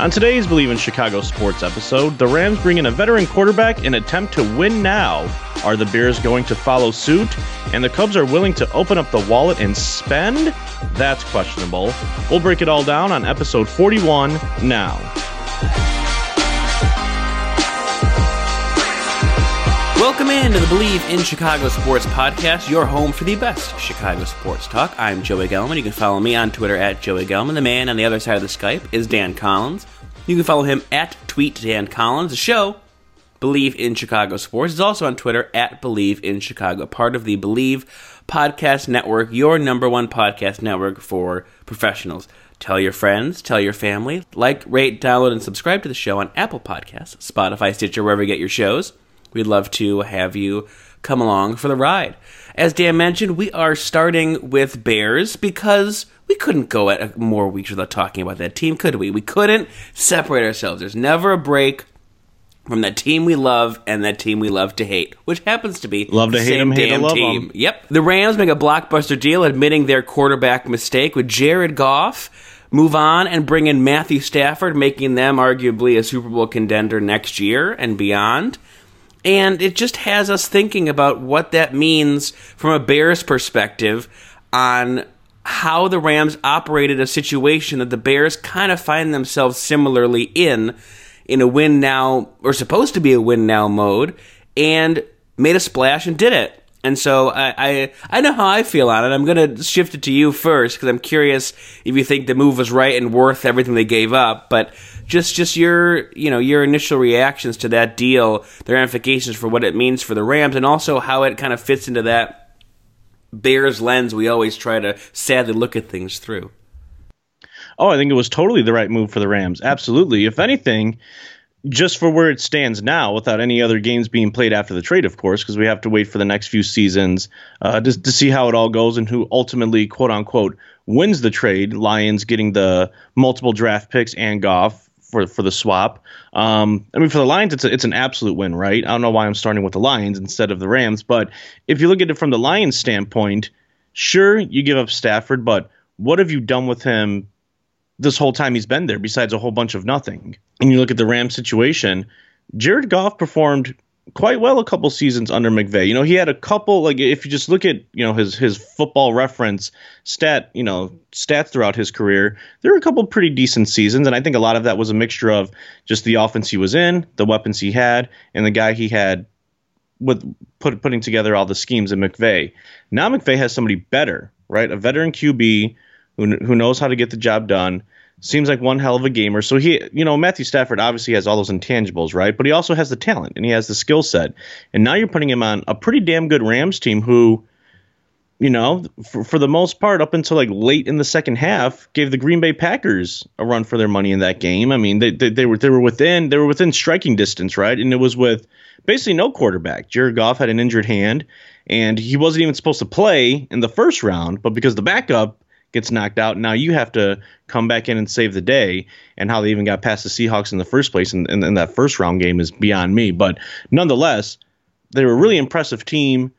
On today's Believe in Chicago Sports episode, the Rams bring in a veteran quarterback in attempt to win now. Are the Bears going to follow suit? And the Cubs are willing to open up the wallet and spend? That's questionable. We'll break it all down on episode 41 now. Welcome in to the Believe in Chicago Sports podcast, your home for the best Chicago sports talk. I'm Joey Gelman. You can follow me on Twitter at Joey Gelman. The man on the other side of the Skype is Dan Collins. You can follow him at Tweet Dan Collins. The show, Believe in Chicago Sports, is also on Twitter at Believe in Chicago, part of the Believe Podcast Network, your number one podcast network for professionals. Tell your friends, tell your family, like, rate, download, and subscribe to the show on Apple Podcasts, Spotify, Stitcher, wherever you get your shows. We'd love to have you come along for the ride. As Dan mentioned, we are starting with Bears because we couldn't go at more weeks without talking about that team, could we? We couldn't separate ourselves. There's never a break from that team we love and that team we love to hate, which happens to be love to the hate same them, hate to love team. them. Yep. The Rams make a blockbuster deal admitting their quarterback mistake with Jared Goff. Move on and bring in Matthew Stafford, making them arguably a Super Bowl contender next year and beyond. And it just has us thinking about what that means from a Bears perspective on how the Rams operated a situation that the Bears kind of find themselves similarly in, in a win now, or supposed to be a win now mode, and made a splash and did it. And so I, I, I know how I feel on it. I'm going to shift it to you first because I'm curious if you think the move was right and worth everything they gave up. But just just your you know your initial reactions to that deal, the ramifications for what it means for the Rams, and also how it kind of fits into that Bears lens we always try to sadly look at things through. Oh, I think it was totally the right move for the Rams. Absolutely. If anything, just for where it stands now, without any other games being played after the trade, of course, because we have to wait for the next few seasons uh, to, to see how it all goes and who ultimately, quote unquote, wins the trade. Lions getting the multiple draft picks and Goff for for the swap. Um, I mean, for the Lions, it's a, it's an absolute win, right? I don't know why I'm starting with the Lions instead of the Rams, but if you look at it from the Lions standpoint, sure, you give up Stafford, but what have you done with him this whole time he's been there besides a whole bunch of nothing? And you look at the Rams situation, Jared Goff performed quite well a couple seasons under McVay. You know, he had a couple like if you just look at, you know, his his football reference stat, you know, stats throughout his career, there were a couple pretty decent seasons and I think a lot of that was a mixture of just the offense he was in, the weapons he had, and the guy he had with put, putting together all the schemes in McVay. Now McVay has somebody better, right? A veteran QB who who knows how to get the job done seems like one hell of a gamer. So he, you know, Matthew Stafford obviously has all those intangibles, right? But he also has the talent and he has the skill set. And now you're putting him on a pretty damn good Rams team who, you know, for, for the most part, up until like late in the second half, gave the Green Bay Packers a run for their money in that game. I mean, they, they, they were they were within they were within striking distance, right? And it was with basically no quarterback. Jared Goff had an injured hand, and he wasn't even supposed to play in the first round, but because the backup gets knocked out. Now you have to come back in and save the day. And how they even got past the Seahawks in the first place in, in, in that first round game is beyond me. But nonetheless, they were a really impressive team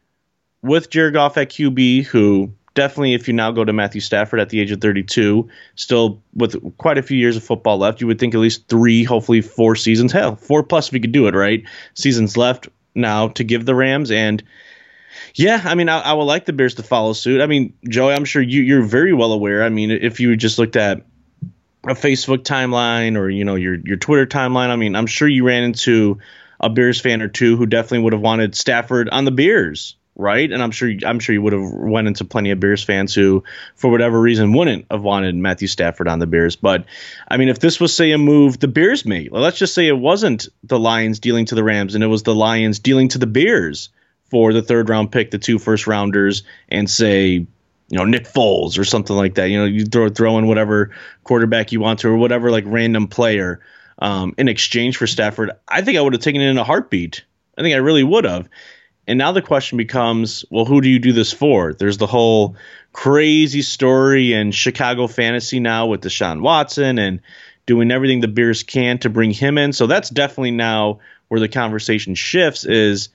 with Jared Goff at QB, who definitely, if you now go to Matthew Stafford at the age of 32, still with quite a few years of football left, you would think at least three, hopefully four seasons. Hell, four plus if you could do it, right? Seasons left now to give the Rams. And yeah, I mean, I, I, would like the Bears to follow suit. I mean, Joey, I'm sure you, you're very well aware. I mean, if you just looked at a Facebook timeline or you know your your Twitter timeline, I mean, I'm sure you ran into a Bears fan or two who definitely would have wanted Stafford on the Bears, right? And I'm sure I'm sure you would have went into plenty of Bears fans who, for whatever reason, wouldn't have wanted Matthew Stafford on the Bears. But I mean, if this was say a move the Bears made, let's just say it wasn't the Lions dealing to the Rams and it was the Lions dealing to the Bears for the third round pick, the two first rounders, and say, you know, Nick Foles or something like that. You know, you throw throw in whatever quarterback you want to or whatever like random player um, in exchange for Stafford. I think I would have taken it in a heartbeat. I think I really would have. And now the question becomes, well, who do you do this for? There's the whole crazy story in Chicago fantasy now with Deshaun Watson and doing everything the Bears can to bring him in. So that's definitely now where the conversation shifts is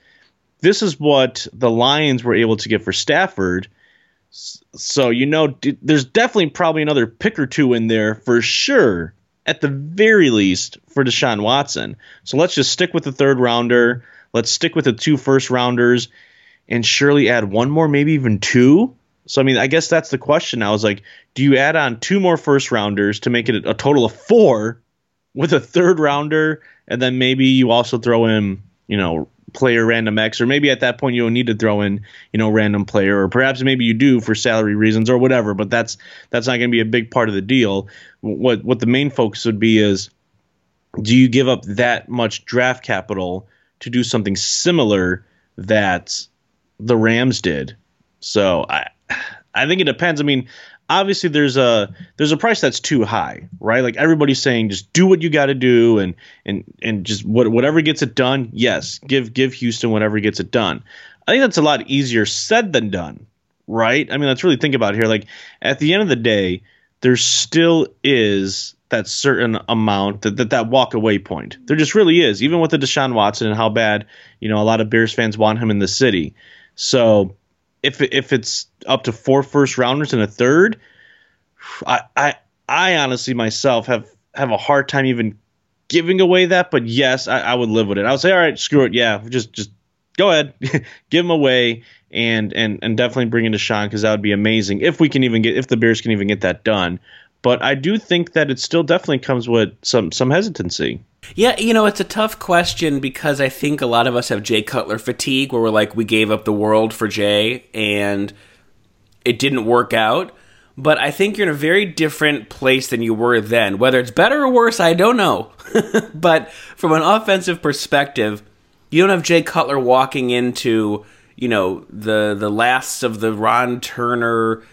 this is what the Lions were able to get for Stafford. So you know, there's definitely probably another pick or two in there for sure at the very least for Deshaun Watson. So let's just stick with the third rounder. Let's stick with the two first rounders and surely add one more, maybe even two. So I mean, I guess that's the question now. Is like, do you add on two more first rounders to make it a total of four with a third rounder, and then maybe you also throw in, you know, player random X, or maybe at that point you don't need to throw in, you know, random player, or perhaps maybe you do for salary reasons or whatever. But that's that's not going to be a big part of the deal. What what the main focus would be is, do you give up that much draft capital to do something similar that the Rams did? So I I think it depends. I mean, obviously there's a there's a price that's too high, right? Like everybody's saying, just do what you got to do, and and and just what, whatever gets it done. Yes, give give Houston whatever gets it done. I think that's a lot easier said than done, right? I mean, let's really think about here. Like at the end of the day, there still is that certain amount that, that that walk away point. There just really is, even with the Deshaun Watson and how bad you know a lot of Bears fans want him in the city. So if if it's up to four first rounders and a third, I I, I honestly myself have have a hard time even giving away that. But yes, I, I would live with it. I would say, all right, screw it. Yeah, just just go ahead, give them away, and and and definitely bring in Deshaun because that would be amazing if we can even get if the Bears can even get that done. But I do think that it still definitely comes with some some hesitancy. Yeah, you know, it's a tough question because I think a lot of us have Jay Cutler fatigue where we're like, we gave up the world for Jay and it didn't work out. But I think you're in a very different place than you were then. Whether it's better or worse, I don't know. but from an offensive perspective, you don't have Jay Cutler walking into, you know, the the last of the Ron Turner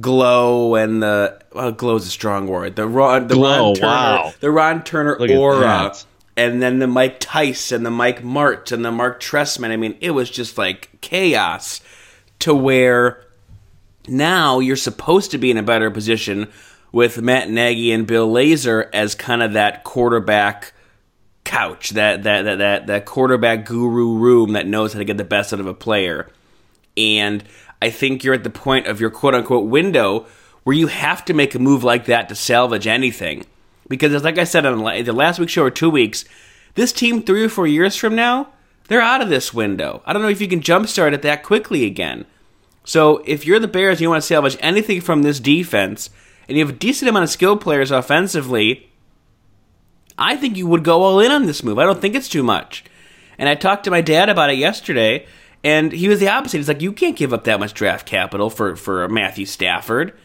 glow and the well, glow is a strong word. The Ron, the Glow, Ron Turner, wow. the Ron Turner Look aura, and then the Mike Tice and the Mike Martz and the Marc Trestman. I mean, it was just like chaos. To where now you're supposed to be in a better position with Matt Nagy and Bill Lazor as kind of that quarterback couch, that that that that, that quarterback guru room that knows how to get the best out of a player. And I think you're at the point of your quote unquote window where you have to make a move like that to salvage anything. Because, as like I said on the last week's show or two weeks, this team three or four years from now, they're out of this window. I don't know if you can jumpstart it that quickly again. So, if you're the Bears and you want to salvage anything from this defense, and you have a decent amount of skilled players offensively, I think you would go all in on this move. I don't think it's too much. And I talked to my dad about it yesterday, and he was the opposite. He's like, you can't give up that much draft capital for, for Matthew Stafford.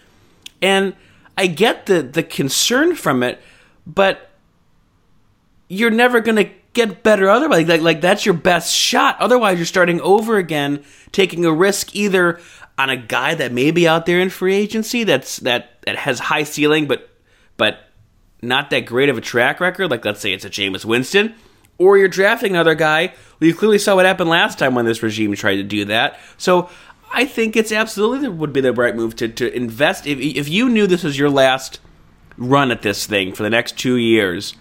And I get the, the concern from it, but you're never going to get better otherwise. Like, like that's your best shot. Otherwise, you're starting over again, taking a risk either on a guy that may be out there in free agency that's that that has high ceiling, but but not that great of a track record. Like let's say it's a Jameis Winston, or you're drafting another guy. Well, you clearly saw what happened last time when this regime tried to do that. So I think it's absolutely would be the right move to to invest. If if you knew this was your last run at this thing for the next two years,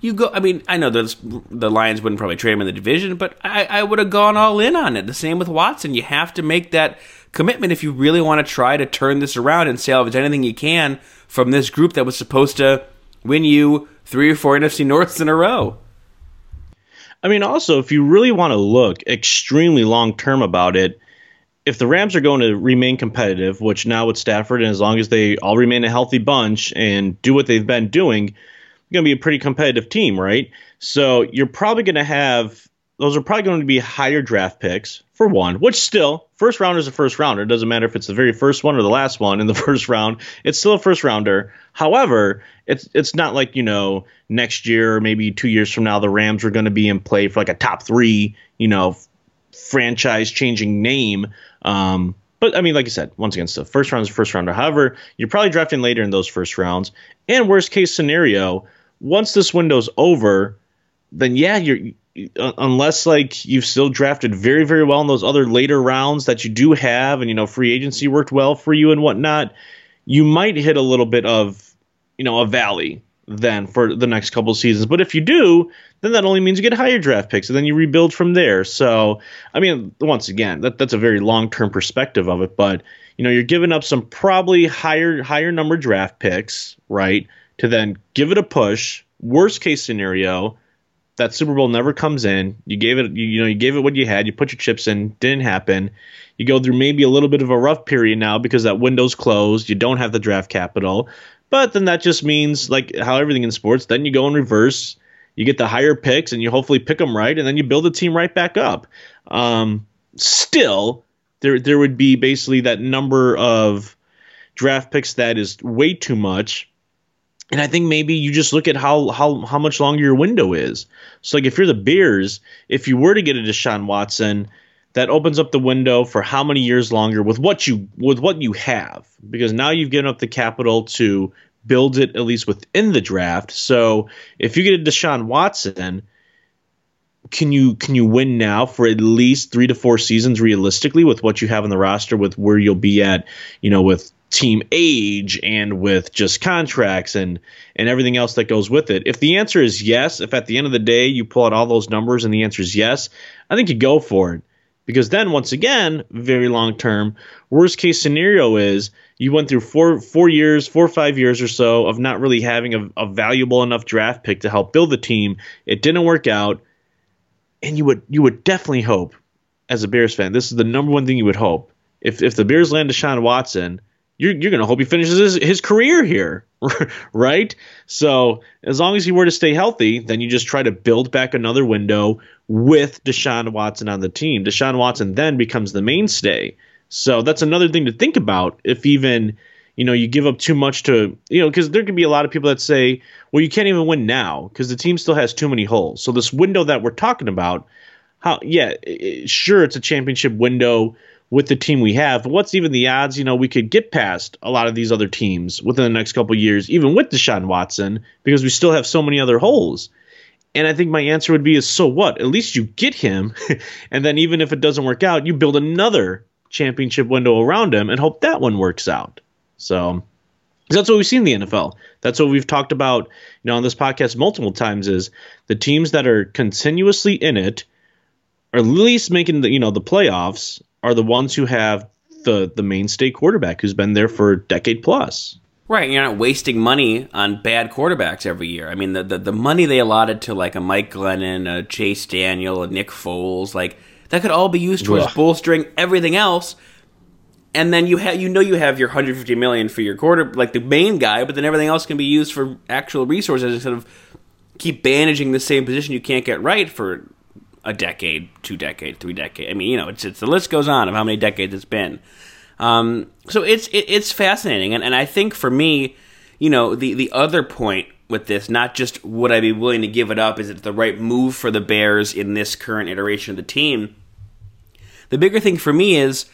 you go. I mean, I know there's, the Lions wouldn't probably trade him in the division, but I, I would have gone all in on it. The same with Watson. You have to make that commitment if you really want to try to turn this around and salvage anything you can from this group that was supposed to win you three or four NFC Norths in a row. I mean, also, if you really want to look extremely long term about it, if the Rams are going to remain competitive, which now with Stafford, and as long as they all remain a healthy bunch and do what they've been doing, going to be a pretty competitive team, right? So you're probably going to have those are probably going to be higher draft picks for one, which still first rounder is a first rounder. It doesn't matter if it's the very first one or the last one in the first round. It's still a first rounder. However, it's it's not like you know next year or maybe two years from now the Rams are going to be in play for like a top three, you know, franchise changing name. Um, but I mean, like I said, once again, still first round is first rounder. However, you're probably drafting later in those first rounds. And worst case scenario, once this window's over, then yeah, you're Uh, unless like you've still drafted very very well in those other later rounds that you do have, and you know free agency worked well for you and whatnot, you might hit a little bit of you know a valley then for the next couple seasons. But if you do, then that only means you get higher draft picks, and then you rebuild from there. So I mean, once again, that that's a very long term perspective of it, but you know you're giving up some probably higher higher number draft picks, right? to then give it a push. Worst case scenario, that Super Bowl never comes in. You gave it, you, you, know, you gave it what you had. You put your chips in. Didn't happen. You go through maybe a little bit of a rough period now because that window's closed. You don't have the draft capital. But then that just means like how everything in sports. Then you go in reverse. You get the higher picks and you hopefully pick them right, and then you build the team right back up. Um, still, there there would be basically that number of draft picks that is way too much and I think maybe you just look at how how how much longer your window is. So like if you're the Bears, if you were to get a Deshaun Watson, that opens up the window for how many years longer with what you with what you have because now you've given up the capital to build it at least within the draft. So if you get a Deshaun Watson, can you can you win now for at least three to four seasons realistically with what you have on the roster with where you'll be at, you know, with team age and with just contracts and and everything else that goes with it? If the answer is yes, if at the end of the day you pull out all those numbers and the answer is yes, I think you go for it. Because then once again, very long term, worst case scenario is you went through four four years, four or five years or so of not really having a, a valuable enough draft pick to help build the team. It didn't work out. And you would you would definitely hope, as a Bears fan, this is the number one thing you would hope. If if the Bears land Deshaun Watson, you're, you're going to hope he finishes his, his career here, right? So as long as he were to stay healthy, then you just try to build back another window with Deshaun Watson on the team. Deshaun Watson then becomes the mainstay. So that's another thing to think about. If even you know you give up too much to you know because there can be a lot of people that say, well, you can't even win now because the team still has too many holes. So this window that we're talking about, how yeah, it, sure it's a championship window with the team we have. What's even the odds? You know, we could get past a lot of these other teams within the next couple years, even with Deshaun Watson, because we still have so many other holes. And I think my answer would be is so what? At least you get him, and then even if it doesn't work out, you build another championship window around him and hope that one works out. So that's what we've seen in the NFL. That's what we've talked about, you know, on this podcast multiple times is the teams that are continuously in it, or at least making the you know the playoffs, are the ones who have the the mainstay quarterback who's been there for a decade plus. Right, you're not wasting money on bad quarterbacks every year. I mean, the, the, the money they allotted to like a Mike Glennon, a Chase Daniel, a Nick Foles, like that could all be used towards Ugh. bolstering everything else. And then you have you know you have your 150 million for your quarter like the main guy, but then everything else can be used for actual resources instead of keep bandaging the same position you can't get right for a decade, two decade, three decade. I mean, you know, it's it's the list goes on of how many decades it's been. Um, so it's it, it's fascinating, and and I think for me, you know, the the other point with this, not just would I be willing to give it up, is it the right move for the Bears in this current iteration of the team? The bigger thing for me is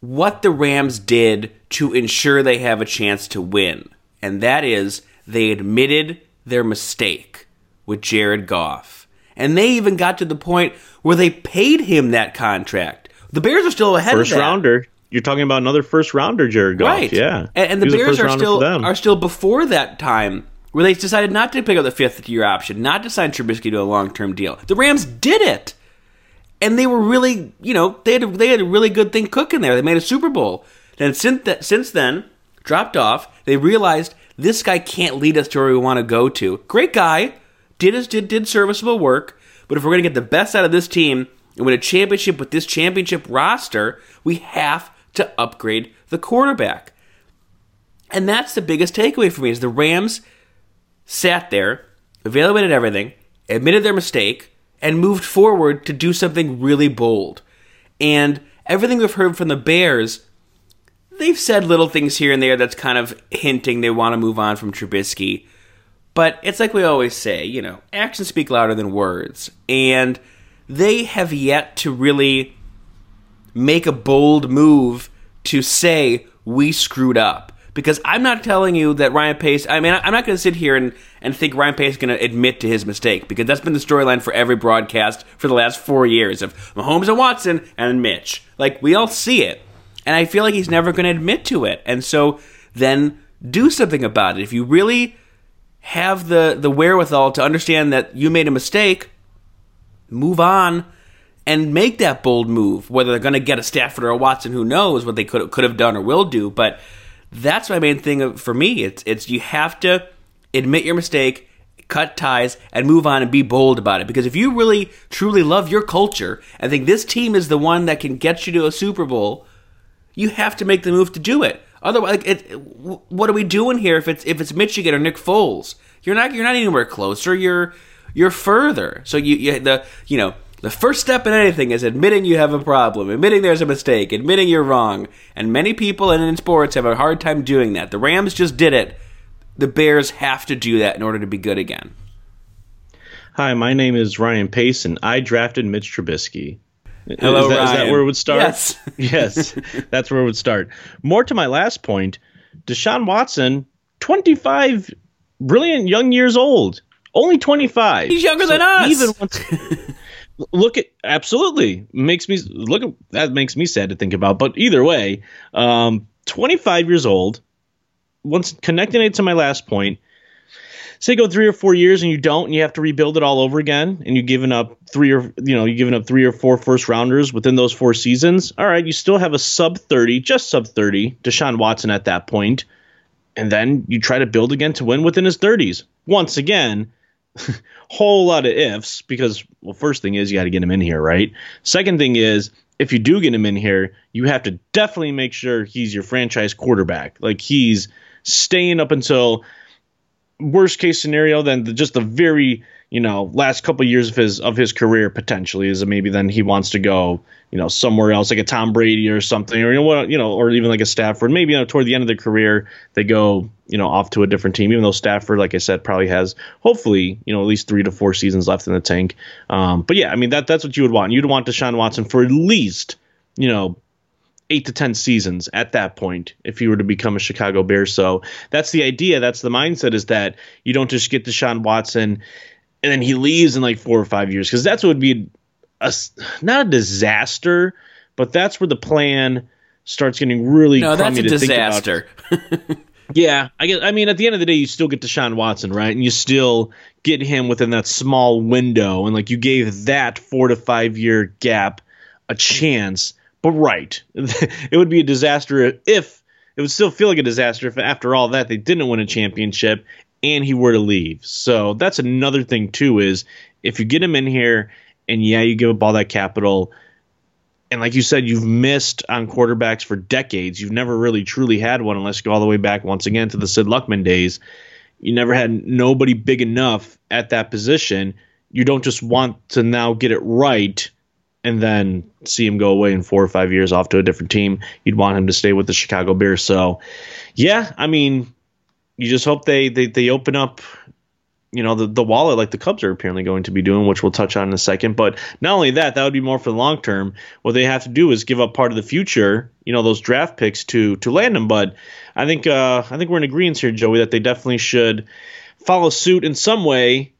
what the Rams did to ensure they have a chance to win, and that is they admitted their mistake with Jared Goff and they even got to the point where they paid him that contract. The Bears are still ahead first of that. rounder. You're talking about another first rounder, Jared Goff. Right. Yeah. And, and the Bears are still are still before that time where they decided not to pick up the fifth year option, not to sign Trubisky to a long term deal. The Rams did it. And they were really, you know, they had a, they had a really good thing cooking there. They made a Super Bowl. Then since th- since then, dropped off. They realized this guy can't lead us to where we want to go to. Great guy, did his, did did serviceable work, but if we're going to get the best out of this team and win a championship with this championship roster, we have to upgrade the quarterback. And that's the biggest takeaway for me is the Rams sat there, evaluated everything, admitted their mistake, and moved forward to do something really bold. And everything we've heard from the Bears, they've said little things here and there that's kind of hinting they want to move on from Trubisky. But it's like we always say, you know, actions speak louder than words. And they have yet to really make a bold move to say, we screwed up. Because I'm not telling you that Ryan Pace, I mean, I'm not going to sit here and, and think Ryan Pace is going to admit to his mistake, because that's been the storyline for every broadcast for the last four years of Mahomes and Watson and Mitch. Like, we all see it. And I feel like he's never going to admit to it. And so then do something about it. If you really have the the wherewithal to understand that you made a mistake, move on and make that bold move. Whether they're going to get a Stafford or a Watson, who knows what they could could have done or will do. But that's my main thing for me. It's it's you have to admit your mistake, cut ties, and move on and be bold about it. Because if you really truly love your culture and think this team is the one that can get you to a Super Bowl, you have to make the move to do it. Otherwise, like, it, what are we doing here? If it's if it's Mitch again or Nick Foles, you're not you're not anywhere closer. You're you're further. So you, you the you know the first step in anything is admitting you have a problem, admitting there's a mistake, admitting you're wrong. And many people and in sports have a hard time doing that. The Rams just did it. The Bears have to do that in order to be good again. Hi, my name is Ryan Pace, and I drafted Mitch Trubisky. Hello, is that, Ryan. is that where it would start? Yes. yes, that's where it would start. More to my last point, Deshaun Watson, 25 brilliant young years old. Only 25. He's younger than us. Even once, look at absolutely makes me look at that makes me sad to think about. But either way, um, 25 years old. Once connecting it to my last point, say go three or four years and you don't, and you have to rebuild it all over again, and you've given up three or you know you've given up three or four first rounders within those four seasons. All right, you still have a sub 30, just sub 30, Deshaun Watson at that point, and then you try to build again to win within his 30s. Once again, whole lot of ifs because well first thing is you got to get him in here right second thing is if you do get him in here you have to definitely make sure he's your franchise quarterback like he's staying up until worst case scenario then the, just the very you know last couple years of his of his career potentially is maybe then he wants to go you know somewhere else like a Tom Brady or something or you know what you know or even like a Stafford. Maybe you know toward the end of their career they go you know off to a different team even though Stafford like I said probably has hopefully you know at least three to four seasons left in the tank. Um, but yeah I mean that that's what you would want. You'd want Deshaun Watson for at least you know eight to ten seasons at that point if he were to become a Chicago Bear. So that's the idea. That's the mindset is that you don't just get Deshaun Watson and then he leaves in like four or five years because that's what would be a not a disaster, but that's where the plan starts getting really No, that's a to think about. disaster. Yeah, I guess. I mean, at the end of the day, you still get Deshaun Watson, right? And you still get him within that small window, and like you gave that four to five year gap a chance. But right, it would be a disaster if it would still feel like a disaster if after all that they didn't win a championship and he were to leave. So that's another thing too is if you get him in here and yeah, you give up all that capital and like you said, you've missed on quarterbacks for decades. You've never really truly had one unless you go all the way back once again to the Sid Luckman days. You never had nobody big enough at that position. You don't just want to now get it right and then see him go away in four or five years off to a different team. You'd want him to stay with the Chicago Bears. So, yeah, I mean, you just hope they they, they open up you know the, the wallet like the Cubs are apparently going to be doing, which we'll touch on in a second. But not only that, that would be more for the long term. What they have to do is give up part of the future, you know, those draft picks to to land them. But I think uh, I think we're in agreement here, Joey, that they definitely should follow suit in some way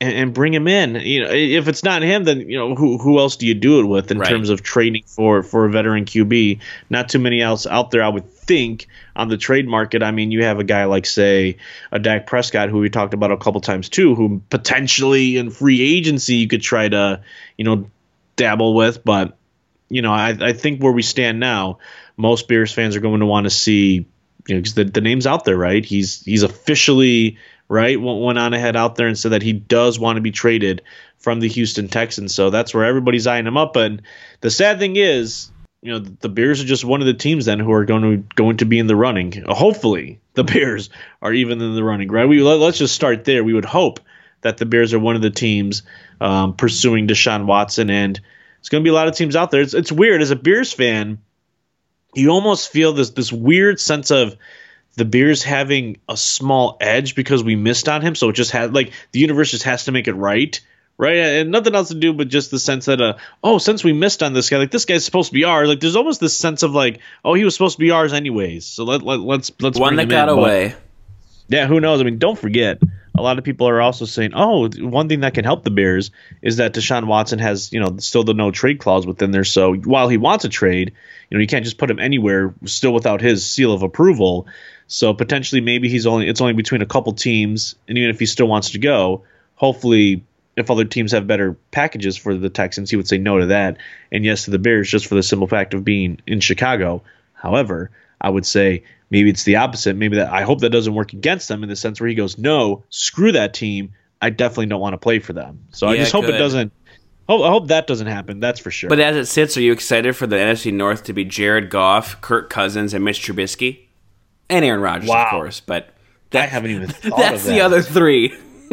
and, and bring him in. You know, if it's not him, then you know who who else do you do it with in Right. terms of trading for for a veteran QB? Not too many else out there, I would think, on the trade market. I mean, you have a guy like say a Dak Prescott, who we talked about a couple times too, who potentially in free agency you could try to you know dabble with, but you know, I, I think where we stand now, most Bears fans are going to want to see, you know, because the, the name's out there, right? He's he's officially right went, on ahead out there and said that he does want to be traded from the Houston Texans. So that's where everybody's eyeing him up. And the sad thing is, you know, the Bears are just one of the teams then who are going to going to be in the running. Hopefully, the Bears are even in the running, right? We let, let's just start there. We would hope that the Bears are one of the teams um, pursuing Deshaun Watson, and it's going to be a lot of teams out there. It's it's weird as a Bears fan, you almost feel this this weird sense of the Bears having a small edge because we missed on him. So it just had like the universe just has to make it right. Right, and nothing else to do but just the sense that, uh, oh, since we missed on this guy, like this guy's supposed to be ours. Like, there's almost this sense of like, oh, he was supposed to be ours anyways. So let, let let's let's One bring that him got in. But- away. Yeah, who knows? I mean, don't forget, a lot of people are also saying, oh, one thing that can help the Bears is that Deshaun Watson has, you know, still the no trade clause within there. So while he wants a trade, you know, you can't just put him anywhere still without his seal of approval. So potentially, maybe he's only it's only between a couple teams, and even if he still wants to go, hopefully. If other teams have better packages for the Texans, he would say no to that, and yes to the Bears just for the simple fact of being in Chicago. However, I would say maybe it's the opposite. Maybe that I hope that doesn't work against them in the sense where he goes, no, screw that team. I definitely don't want to play for them. So I just hope good. it doesn't. Hope, I hope that doesn't happen. That's for sure. But as it sits, are you excited for the NFC North to be Jared Goff, Kirk Cousins, and Mitch Trubisky, and Aaron Rodgers, Wow. of course? But I haven't even thought that's that. the other three.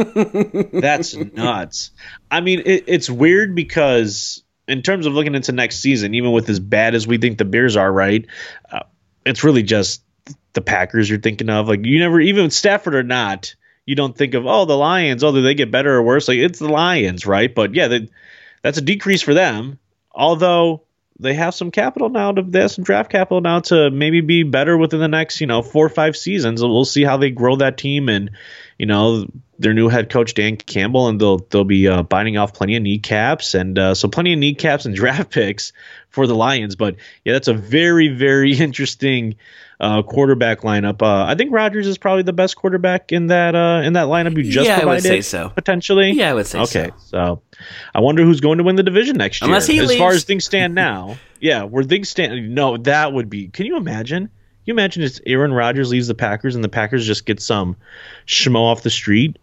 That's nuts. I mean, it, it's weird because in terms of looking into next season, even with as bad as we think the Bears are, right? Uh, it's really just the Packers you're thinking of. Like you never, even Stafford or not, you don't think of oh the Lions. Oh, do they get better or worse? Like it's the Lions, right? But yeah, they, that's a decrease for them. Although they have some capital now to they have some draft capital now to maybe be better within the next you know four or five seasons. We'll see how they grow that team and you know their new head coach Dan Campbell and they'll they'll be uh, biting off plenty of kneecaps and uh, so plenty of kneecaps and draft picks for the Lions. But yeah, that's a very very interesting uh, quarterback lineup. Uh, I think Rodgers is probably the best quarterback in that uh, in that lineup you just Yeah, I would say so. Potentially, Yeah, I would say so. okay, so. so I wonder who's going to win the division next year. Unless he as far as things stand now, yeah, where things stand, no, that would be. Can you imagine? Can you imagine if Aaron Rodgers leaves the Packers and the Packers just get some schmo off the street?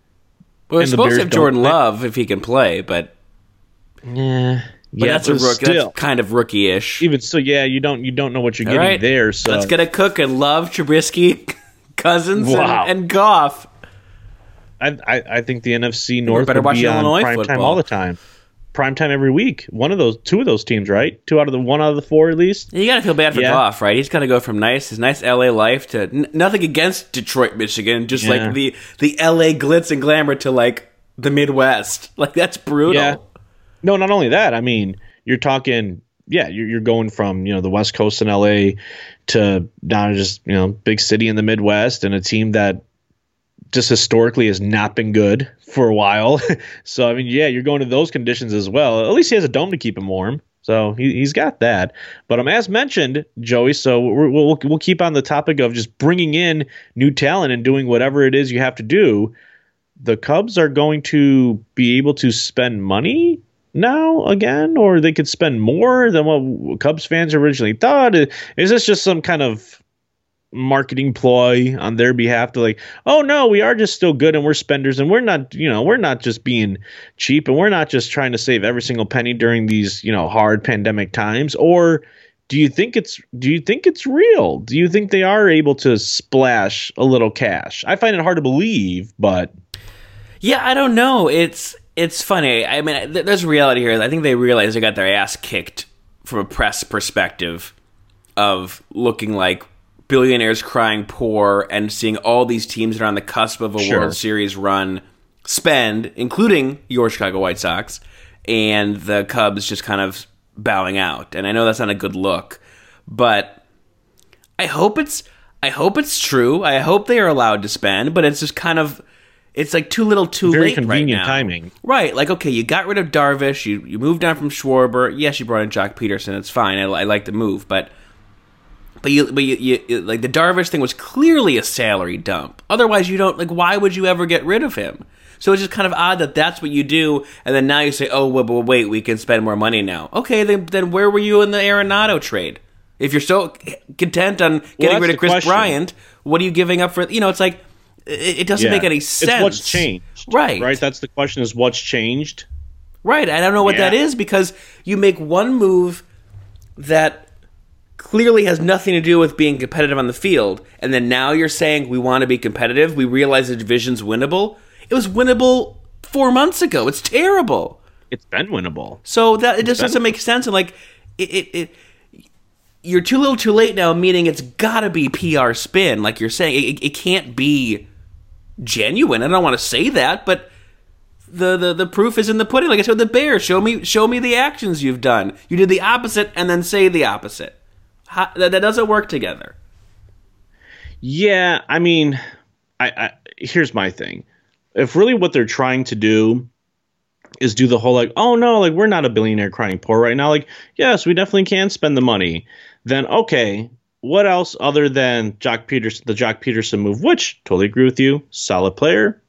Well, we're supposed Bears to have Jordan play. Love if he can play, but, Yeah, but yeah, that's a rookie. still, That's kind of rookie-ish. even so, yeah, you don't you don't know what you're All getting right, there. So let's get a cook and Love, Trubisky, Cousins, Wow. and, and Goff. I, I I think the NFC North better watch Illinois prime time football. all the time. Prime time every week. One of those, two of those teams, right? Two out of the one out of the four at least. You got to feel bad for Yeah. Goff, right? He's got to go from nice his nice LA life to n- nothing against Detroit, Michigan, just Yeah. like the the LA glitz and glamour to like the Midwest. Like that's brutal. Yeah. No, not only that. I mean, you're talking. Yeah, you're, you're going from you know the West Coast in LA to down to just you know big city in the Midwest and a team that just historically has not been good for a while. so I mean, yeah, you're going to those conditions as well. At least he has a dome to keep him warm. So he, he's got that. But um, as mentioned, Joey, so we're, we'll, we'll keep on the topic of just bringing in new talent and doing whatever it is you have to do. The Cubs are going to be able to spend money now again, or they could spend more than what Cubs fans originally thought. Is this just some kind of marketing ploy on their behalf to like, oh no, we are just still good and we're spenders and we're not, you know, we're not just being cheap and we're not just trying to save every single penny during these, you know, hard pandemic times or do you think it's do you think it's real? Do you think they are able to splash a little cash? I find it hard to believe, but Yeah, I don't know. It's it's funny. I mean, th- there's reality here. I think they realize they got their ass kicked from a press perspective of looking like billionaires crying poor and seeing all these teams that are on the cusp of a Sure. World Series run spend, including your Chicago White Sox, and the Cubs just kind of bowing out. And I know that's not a good look, but I hope it's I hope it's true. I hope they are allowed to spend, but it's just kind of it's like too little, too very late right convenient now. timing. Right, like okay, you got rid of Darvish, you you moved on from Schwarber. Yes, you brought in Joc Pederson. It's fine. I, I like the move, but but you but you, you, you like the Darvish thing was clearly a salary dump. Otherwise, you don't like. Why would you ever get rid of him? So it's just kind of odd that that's what you do, and then now you say, "Oh, well, well, wait, we can spend more money now." Okay, then then where were you in the Arenado trade? If you're so content on getting that's rid of Kris question. Bryant, what are you giving up for? You know, it's like it, it doesn't Yeah. make any sense. It's what's changed. right? Right. That's the question is what's changed. Right. I don't know what that Yeah. is because you make one move that clearly has nothing to do with being competitive on the field, and then now you're saying we want to be competitive. We realize the division's winnable. It was winnable four months ago. It's terrible. It's been winnable. So that it just doesn't make sense. And like it, it, it you're too little, too late now. Meaning it's got to be PR spin, like you're saying. It, it can't be genuine. I don't want to say that, but the, the the proof is in the pudding. Like I said, the bear show me show me the actions you've done. You did the opposite, and then say the opposite. How, that, that doesn't work together. Yeah, I mean, I, I here's my thing. If really what they're trying to do is do the whole like, oh no, like we're not a billionaire crying poor right now. Like, yes, we definitely can spend the money. Then okay, what else other than Joc Pederson, the Joc Pederson move, which totally agree with you, solid player,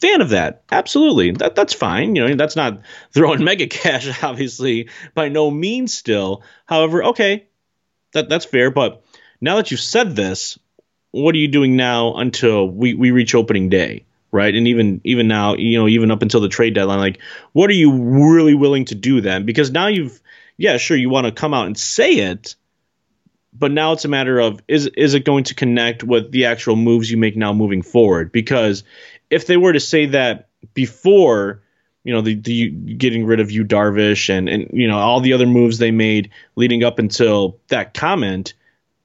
fan of that, absolutely. That that's fine. You know, that's not throwing mega cash, obviously, by no means. Still, however, okay, that that's fair, but now that you've said this, what are you doing now until we, we reach opening day? Right. And even even now, you know, even up until the trade deadline, like what are you really willing to do then? Because now you've yeah, sure, you want to come out and say it, but now it's a matter of is is it going to connect with the actual moves you make now moving forward? Because if they were to say that before, you know, the, the getting rid of Yu Darvish and and you know all the other moves they made leading up until that comment,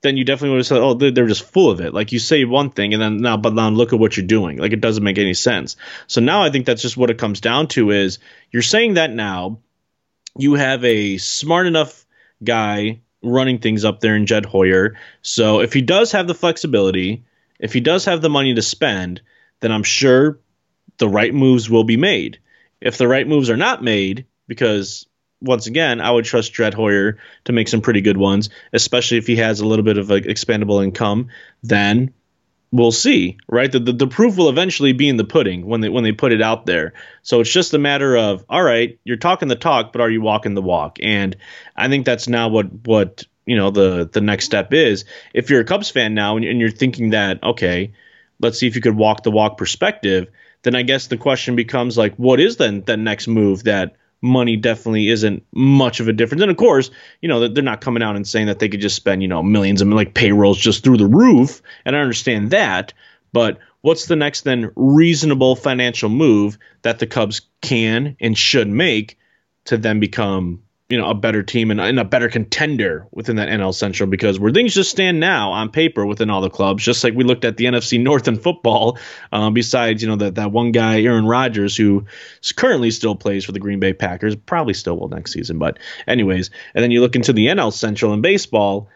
then you definitely would have said, oh, they're, they're just full of it. Like you say one thing and then now, but now look at what you're doing. Like it doesn't make any sense. So now I think that's just what it comes down to is you're saying that now you have a smart enough guy running things up there in Jed Hoyer. So if he does have the flexibility, if he does have the money to spend, then I'm sure the right moves will be made. If the right moves are not made, because once again, I would trust Jed Hoyer to make some pretty good ones, especially if he has a little bit of like expandable income, then we'll see, right? The, the, the proof will eventually be in the pudding when they when they put it out there. So it's just a matter of, all right, you're talking the talk, but are you walking the walk? And I think that's now what what you know the the next step is. If you're a Cubs fan now and you're thinking that, okay, let's see if you could walk the walk perspective, then I guess the question becomes like, what is then the next move that money definitely isn't much of a difference. And of course, you know, they're not coming out and saying that they could just spend, you know, millions and like payrolls just through the roof. And I understand that. But what's the next then reasonable financial move that the Cubs can and should make to then become you know a better team and, and, a better contender within that NL Central because where things just stand now on paper within all the clubs, just like we looked at the NFC North in football. Um, besides, you know that that one guy Aaron Rodgers who currently still plays for the Green Bay Packers, probably still will next season. But anyways, and then you look into the NL Central in baseball.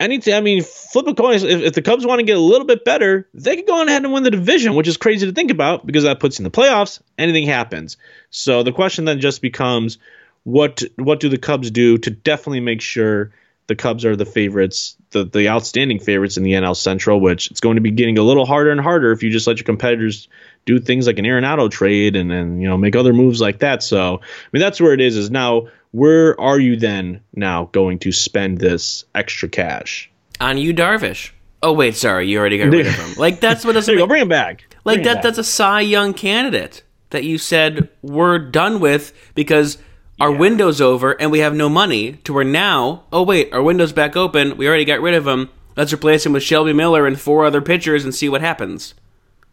Anything, I mean, flip a coin. If, if the Cubs want to get a little bit better, they could go on ahead and win the division, which is crazy to think about because that puts you in the playoffs. Anything happens. So the question then just becomes what what do the Cubs do to definitely make sure the Cubs are the favorites, the the outstanding favorites in the NL Central, which it's going to be getting a little harder and harder if you just let your competitors do things like an Arenado trade and then you know make other moves like that. So I mean that's where it is. Is now where are you then now going to spend this extra cash on Yu Darvish? Oh wait, sorry, you already got rid of him. Like that's what doesn't. go, bring him back. Like bring that. That's a Cy Young candidate that you said we're done with because our yeah. window's over and we have no money to where now, oh wait, our window's back open. We already got rid of him. Let's replace him with Shelby Miller and four other pitchers and see what happens.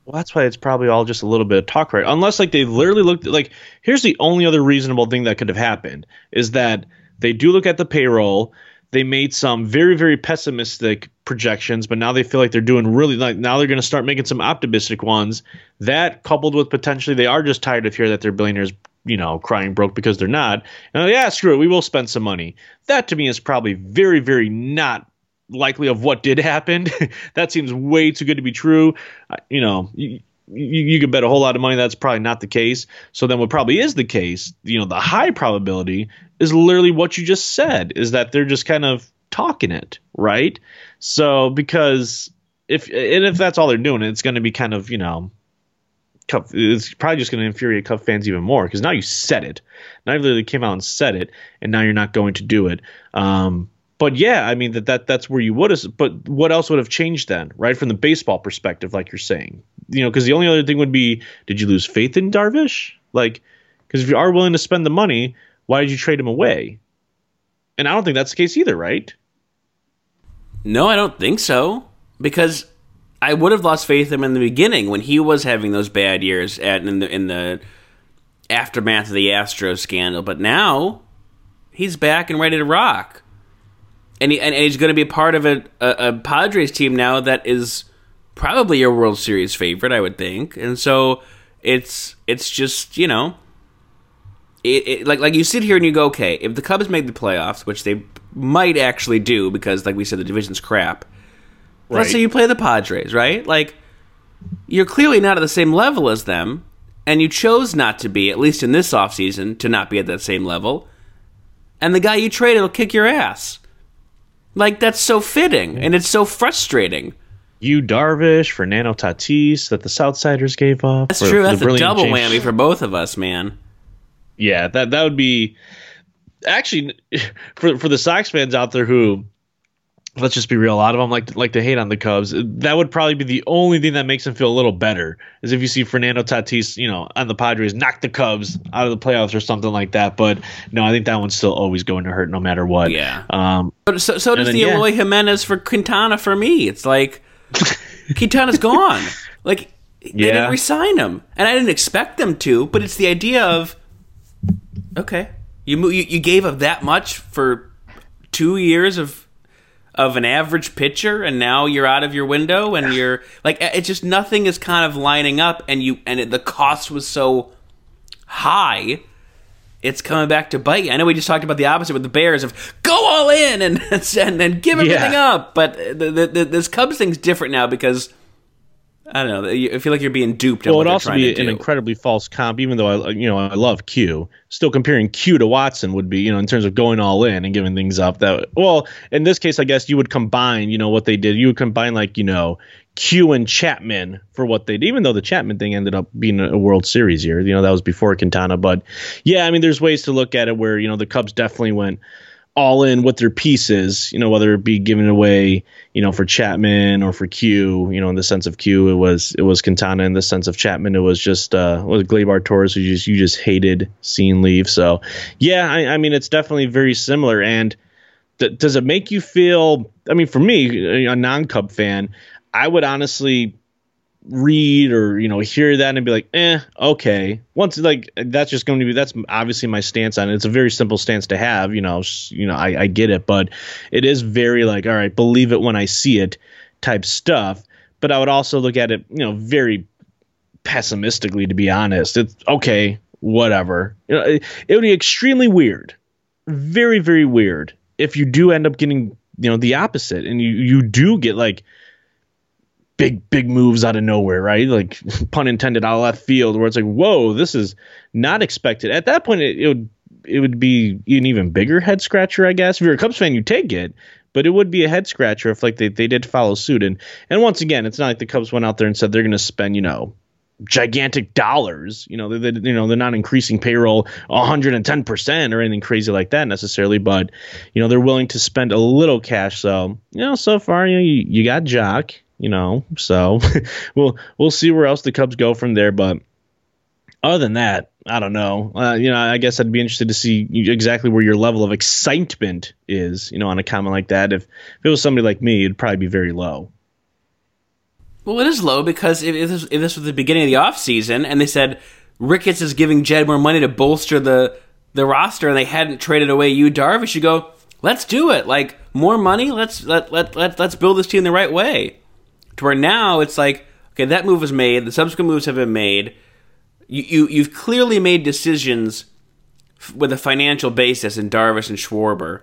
Well, that's why it's probably all just a little bit of talk, right? Unless like they've literally looked at, like here's the only other reasonable thing that could have happened is that they do look at the payroll. They made some very very pessimistic projections, but now they feel like they're doing really like now they're going to start making some optimistic ones. That coupled with potentially they are just tired of hearing that their billionaires you know, crying broke because they're not. And yeah, screw it, we will spend some money. That to me is probably very, very not likely of what did happen. that seems way too good to be true. Uh, you know, you, you, you could bet a whole lot of money that's probably not the case. So then, what probably is the case, you know, the high probability is literally what you just said, is that they're just kind of talking it, right? So because if and if that's all they're doing, it's going to be kind of you know Cup, it's probably just going to infuriate Cup fans even more because now you said it. Now you literally came out and said it, and now you're not going to do it. Um, but yeah, I mean that, that that's where you would have. But what else would have changed then, right? From the baseball perspective, like you're saying, you know, because the only other thing would be, did you lose faith in Darvish? Like, because if you are willing to spend the money, why did you trade him away? And I don't think that's the case either, right? No, I don't think so. Because I would have lost faith in him in the beginning when he was having those bad years at in the in the aftermath of the Astros scandal. But now he's back and ready to rock, and he and, he's going to be part of a, a, a Padres team now that is probably your World Series favorite, I would think. And so it's it's just you know. It, it, like like you sit here and you go, okay, if the Cubs make the playoffs, which they might actually do because, like we said, the division's crap Right. Let's say you play the Padres, right? Like, you're clearly not at the same level as them, and you chose not to be, at least in this offseason, to not be at that same level. And the guy you traded will kick your ass. Like, that's so fitting, and it's so frustrating. Yu Darvish, Fernando Tatis that the Southsiders gave up. That's true. That's a double James. whammy for both of us, man. Yeah, that that would be actually for for the Sox fans out there who let's just be real. A lot of them like to, like to hate on the Cubs. That would probably be the only thing that makes them feel a little better, is if you see Fernando Tatis, you know, on the Padres knock the Cubs out of the playoffs or something like that. But no, I think that one's still always going to hurt no matter what. Yeah. Um, so, so does then, the yeah. Eloy Jimenez for Quintana for me. It's like Quintana's gone. Like they Yeah. didn't resign him, and I didn't expect them to. But it's the idea of okay, you you, you gave up that much for two years of of an average pitcher, and now you're out of your window, and you're like it's just nothing is kind of lining up, and you and it, the cost was so high it's coming back to bite you. I know we just talked about the opposite with the Bears of go all in and and then give everything Yeah. up, but the, the, the, this Cubs thing's different now because I don't know. I feel like you're being duped. well, it'd also be an incredibly false comp, even though I, you know, I love Q. Still comparing Q to Watson would be, you know, in terms of going all in and giving things up. That well, in this case, I guess you would combine, you know, what they did. You would combine like, you know, Q and Chapman for what they did, even though the Chapman thing ended up being a World Series year. You know, that was before Quintana. But yeah, I mean, there's ways to look at it where, you know, the Cubs definitely went all in with their pieces, you know, whether it be giving away, you know, for Chapman or for Q, you know, in the sense of Q, it was it was Quintana. In the sense of Chapman, it was just uh was Gleyber Torres who just you just hated seeing leave. So yeah, I, I mean it's definitely very similar. And th- does it make you feel? I mean, for me, a non-Cub fan, I would honestly read or you know hear that and be like eh okay. Once like that's just going to be that's obviously my stance on it. It's a very simple stance to have you know you know I, I get it but it is very like all right believe it when i see it type stuff. But i would also look at it you know very pessimistically to be honest. It's okay whatever. You know it, it would be extremely weird very very weird if you do end up getting you know the opposite and you you do get like big big moves out of nowhere right? Like pun intended out of left field where it's like whoa this is not expected. At that point it, it would it would be an even bigger head scratcher i guess. If you're a cubs fan you take it but it would be a head scratcher if like they, they did follow suit. And and once again it's not like the cubs went out there and said they're going to spend you know gigantic dollars. You know, they, they, you know, they're not increasing payroll 110% or anything crazy like that necessarily, but you know, they're willing to spend a little cash. So, you know, so far, you know, you, you got Joc, you know, so we'll we'll see where else the Cubs go from there, but other than that, I don't know. Uh, you know, I guess I'd be interested to see exactly where your level of excitement is, you know, on a comment like that. If, if it was somebody like me, it'd probably be very low. Well, it is low because if this, if this was the beginning of the offseason and they said Ricketts is giving Jed more money to bolster the the roster and they hadn't traded away Yu Darvish, you go, let's do it. Like more money, let's let let let let's build this team the right way. To where now it's like, okay, that move was made. The subsequent moves have been made. You you you've clearly made decisions f- with a financial basis in Darvish and Schwarber,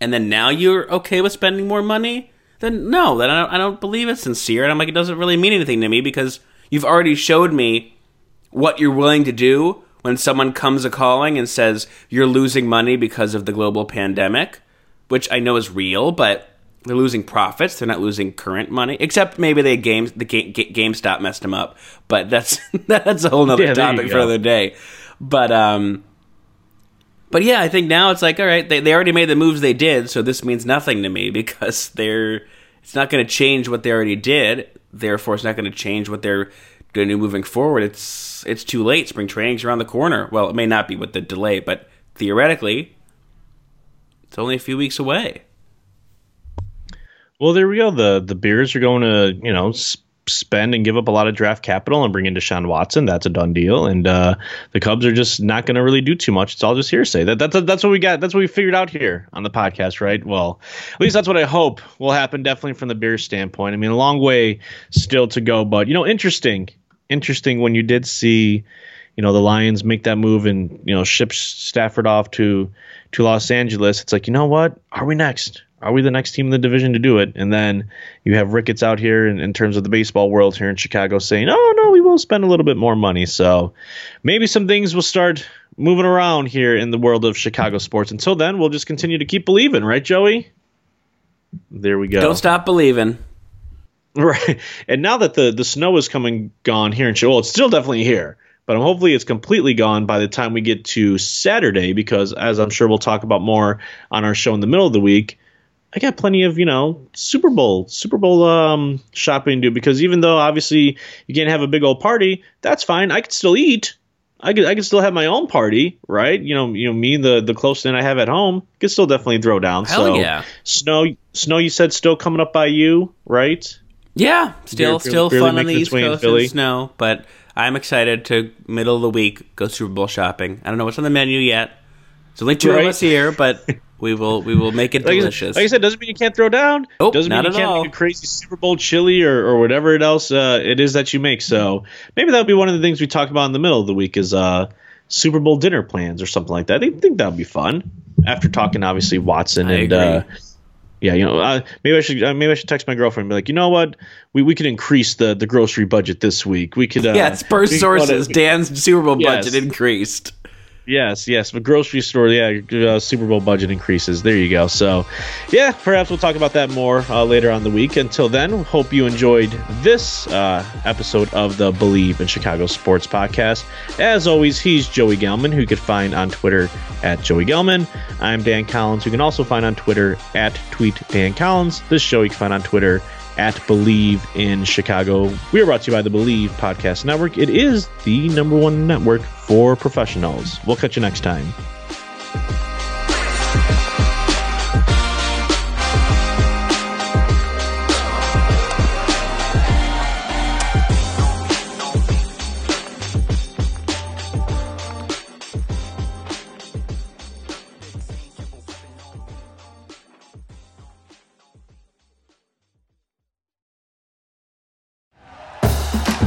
and then now you're okay with spending more money then no, then I don't, I don't believe it's sincere. And I'm like, it doesn't really mean anything to me because you've already showed me what you're willing to do when someone comes a calling and says you're losing money because of the global pandemic, which I know is real, but they're losing profits. They're not losing current money, except maybe they games the game, GameStop messed them up. But that's that's a whole nother Yeah, topic for another day. But um, but yeah, I think now it's like, all right, they, they already made the moves they did, so this means nothing to me because they're it's not going to change what they already did. Therefore, it's not going to change what they're going to do moving forward. It's it's too late. Spring training's around the corner. Well, it may not be with the delay, but theoretically, it's only a few weeks away. Well, there we go. The the Bears are going to you know s- spend and give up a lot of draft capital and bring in Deshaun Watson. That's a done deal. And uh, the Cubs are just not going to really do too much. It's all just hearsay. That that's that's what we got. That's what we figured out here on the podcast, right? Well, at least that's what I hope will happen. Definitely from the Bears standpoint. I mean, a long way still to go, but you know, interesting. Interesting when you did see. You know the Lions make that move and you know ship Stafford off to to Los Angeles. It's like you know what? Are we next? Are we the next team in the division to do it? And then you have Ricketts out here in, in terms of the baseball world here in Chicago saying, oh, no, we will spend a little bit more money. So maybe some things will start moving around here in the world of Chicago sports. Until then, we'll just continue to keep believing, right, Joey? There we go. Don't stop believing. Right. And now that the, the snow is coming gone here in Chicago, well, it's still definitely here, but hopefully it's completely gone by the time we get to Saturday because, as I'm sure we'll talk about more on our show in the middle of the week, I got plenty of you know Super Bowl Super Bowl um, shopping to do because even though obviously you can't have a big old party, that's fine. I could still eat. I could I could still have my own party, right? You know, you know me the the close that I have at home could still definitely throw down. Hell so yeah. snow snow you said still coming up by you, right? Yeah, still You're still barely fun on the East its way in Coast Philly. in snow, but I'm excited to middle of the week go Super Bowl shopping. I don't know what's on the menu yet. It's only two Right. of us here, but we will we will make it Like, I- delicious. like I said, doesn't mean you can't throw down. Nope, doesn't mean you can't all. make a crazy Super Bowl chili or, or whatever it else uh, it is that you make. So maybe that'll be one of the things we talk about in the middle of the week is uh, Super Bowl dinner plans or something like that. I think, that would be fun. After talking, obviously Watson I and uh, yeah, you know, uh, maybe I should uh, maybe I should text my girlfriend and be like, you know what, we we could increase the the grocery budget this week. We could uh, yeah, it's per we could sources. Dan's Super Bowl Yes. budget increased. Yes, yes, but grocery store, yeah, uh, Super Bowl budget increases. There you go. So, yeah, perhaps we'll talk about that more uh, later on the week. Until then, hope you enjoyed this uh, episode of the Bleav in Chicago Sports Podcast. As always, he's Joey Gelman, who you can find on Twitter at Joey Gelman. I'm Dan Collins, who you can also find on Twitter at Tweet Dan Collins. This show you can find on Twitter at Bleav in Chicago. We are brought to you by the Bleav Podcast Network. It is the number one network for professionals. We'll catch you next time.